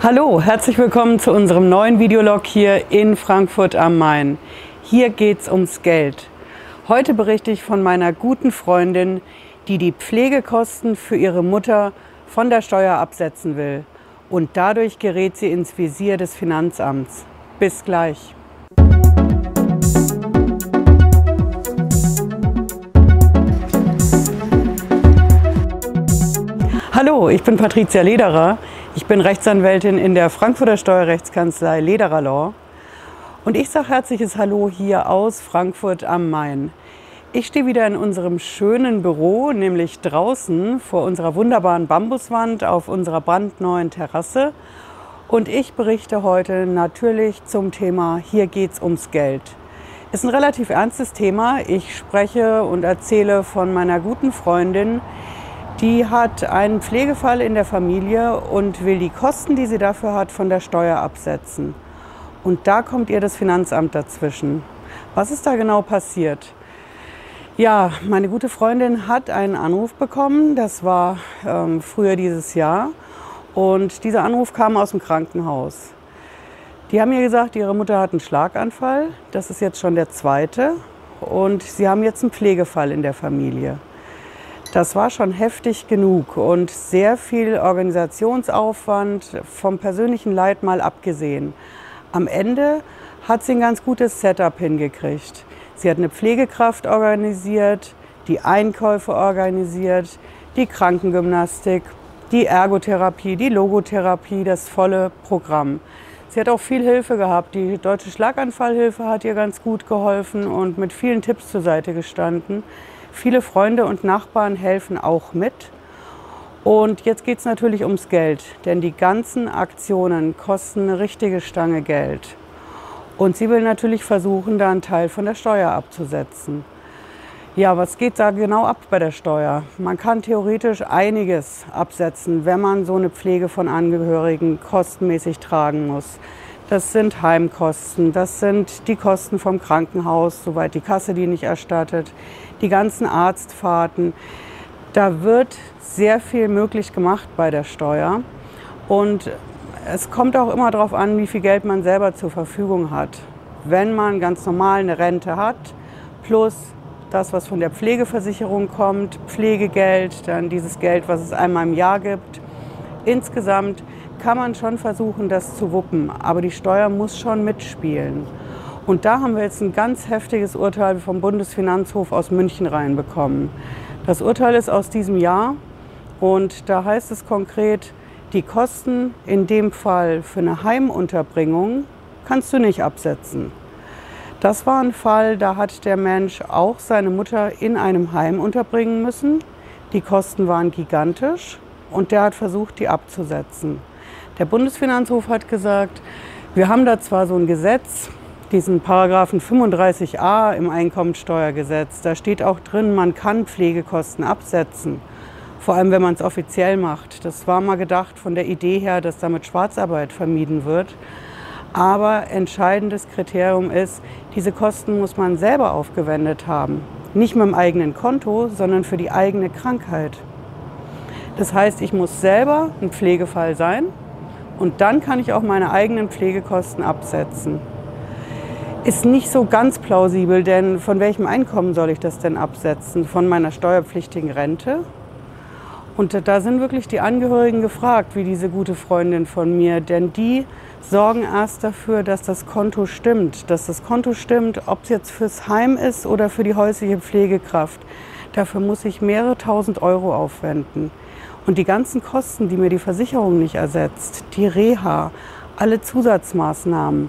Hallo, herzlich willkommen zu unserem neuen Videolog hier in Frankfurt am Main. Hier geht es ums Geld. Heute berichte ich von meiner guten Freundin, die die Pflegekosten für ihre Mutter von der Steuer absetzen will. Und dadurch gerät sie ins Visier des Finanzamts. Bis gleich. Hallo, ich bin Patricia Lederer. Ich bin Rechtsanwältin in der Frankfurter Steuerrechtskanzlei Lederer Law. Und ich sage herzliches Hallo hier aus Frankfurt am Main. Ich stehe wieder in unserem schönen Büro, nämlich draußen vor unserer wunderbaren Bambuswand auf unserer brandneuen Terrasse. Und ich berichte heute natürlich zum Thema Hier geht's ums Geld. Ist ein relativ ernstes Thema. Ich spreche und erzähle von meiner guten Freundin, die hat einen Pflegefall in der Familie und will die Kosten, die sie dafür hat, von der Steuer absetzen. Und da kommt ihr das Finanzamt dazwischen. Was ist da genau passiert? Ja, meine gute Freundin hat einen Anruf bekommen. Das war ähm, früher dieses Jahr. Und dieser Anruf kam aus dem Krankenhaus. Die haben mir gesagt, ihre Mutter hat einen Schlaganfall. Das ist jetzt schon der zweite. Und sie haben jetzt einen Pflegefall in der Familie. Das war schon heftig genug und sehr viel Organisationsaufwand, vom persönlichen Leid mal abgesehen. Am Ende hat sie ein ganz gutes Setup hingekriegt. Sie hat eine Pflegekraft organisiert, die Einkäufe organisiert, die Krankengymnastik, die Ergotherapie, die Logotherapie, das volle Programm. Sie hat auch viel Hilfe gehabt. Die Deutsche Schlaganfallhilfe hat ihr ganz gut geholfen und mit vielen Tipps zur Seite gestanden. Viele Freunde und Nachbarn helfen auch mit. Und jetzt geht es natürlich ums Geld, denn die ganzen Aktionen kosten eine richtige Stange Geld. Und sie will natürlich versuchen, da einen Teil von der Steuer abzusetzen. Ja, was geht da genau ab bei der Steuer? Man kann theoretisch einiges absetzen, wenn man so eine Pflege von Angehörigen kostenmäßig tragen muss. Das sind Heimkosten, das sind die Kosten vom Krankenhaus, soweit die Kasse die nicht erstattet die ganzen Arztfahrten. Da wird sehr viel möglich gemacht bei der Steuer. Und es kommt auch immer darauf an, wie viel Geld man selber zur Verfügung hat. Wenn man ganz normal eine Rente hat, plus das, was von der Pflegeversicherung kommt, Pflegegeld, dann dieses Geld, was es einmal im Jahr gibt. Insgesamt kann man schon versuchen, das zu wuppen, aber die Steuer muss schon mitspielen. Und da haben wir jetzt ein ganz heftiges Urteil vom Bundesfinanzhof aus München reinbekommen. Das Urteil ist aus diesem Jahr und da heißt es konkret, die Kosten in dem Fall für eine Heimunterbringung kannst du nicht absetzen. Das war ein Fall, da hat der Mensch auch seine Mutter in einem Heim unterbringen müssen. Die Kosten waren gigantisch und der hat versucht, die abzusetzen. Der Bundesfinanzhof hat gesagt, wir haben da zwar so ein Gesetz, diesen Paragraphen 35a im Einkommensteuergesetz. Da steht auch drin, man kann Pflegekosten absetzen, vor allem wenn man es offiziell macht. Das war mal gedacht von der Idee her, dass damit Schwarzarbeit vermieden wird. Aber entscheidendes Kriterium ist, diese Kosten muss man selber aufgewendet haben. Nicht mit dem eigenen Konto, sondern für die eigene Krankheit. Das heißt, ich muss selber ein Pflegefall sein und dann kann ich auch meine eigenen Pflegekosten absetzen ist nicht so ganz plausibel, denn von welchem Einkommen soll ich das denn absetzen? Von meiner steuerpflichtigen Rente? Und da sind wirklich die Angehörigen gefragt, wie diese gute Freundin von mir, denn die sorgen erst dafür, dass das Konto stimmt, dass das Konto stimmt, ob es jetzt fürs Heim ist oder für die häusliche Pflegekraft. Dafür muss ich mehrere tausend Euro aufwenden. Und die ganzen Kosten, die mir die Versicherung nicht ersetzt, die Reha, alle Zusatzmaßnahmen,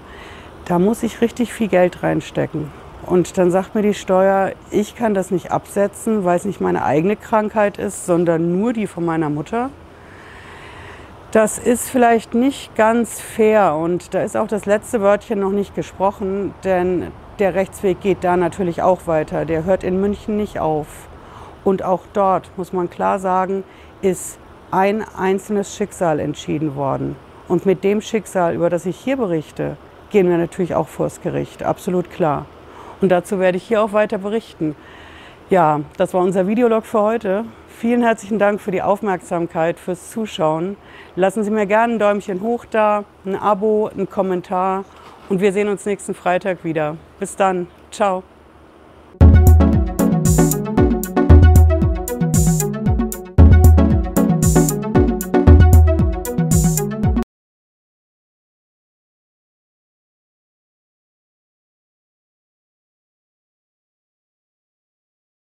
da muss ich richtig viel Geld reinstecken. Und dann sagt mir die Steuer, ich kann das nicht absetzen, weil es nicht meine eigene Krankheit ist, sondern nur die von meiner Mutter. Das ist vielleicht nicht ganz fair und da ist auch das letzte Wörtchen noch nicht gesprochen, denn der Rechtsweg geht da natürlich auch weiter. Der hört in München nicht auf. Und auch dort, muss man klar sagen, ist ein einzelnes Schicksal entschieden worden. Und mit dem Schicksal, über das ich hier berichte, gehen wir natürlich auch vors Gericht, absolut klar. Und dazu werde ich hier auch weiter berichten. Ja, das war unser Videolog für heute. Vielen herzlichen Dank für die Aufmerksamkeit, fürs Zuschauen. Lassen Sie mir gerne ein Däumchen hoch da, ein Abo, einen Kommentar und wir sehen uns nächsten Freitag wieder. Bis dann. Ciao.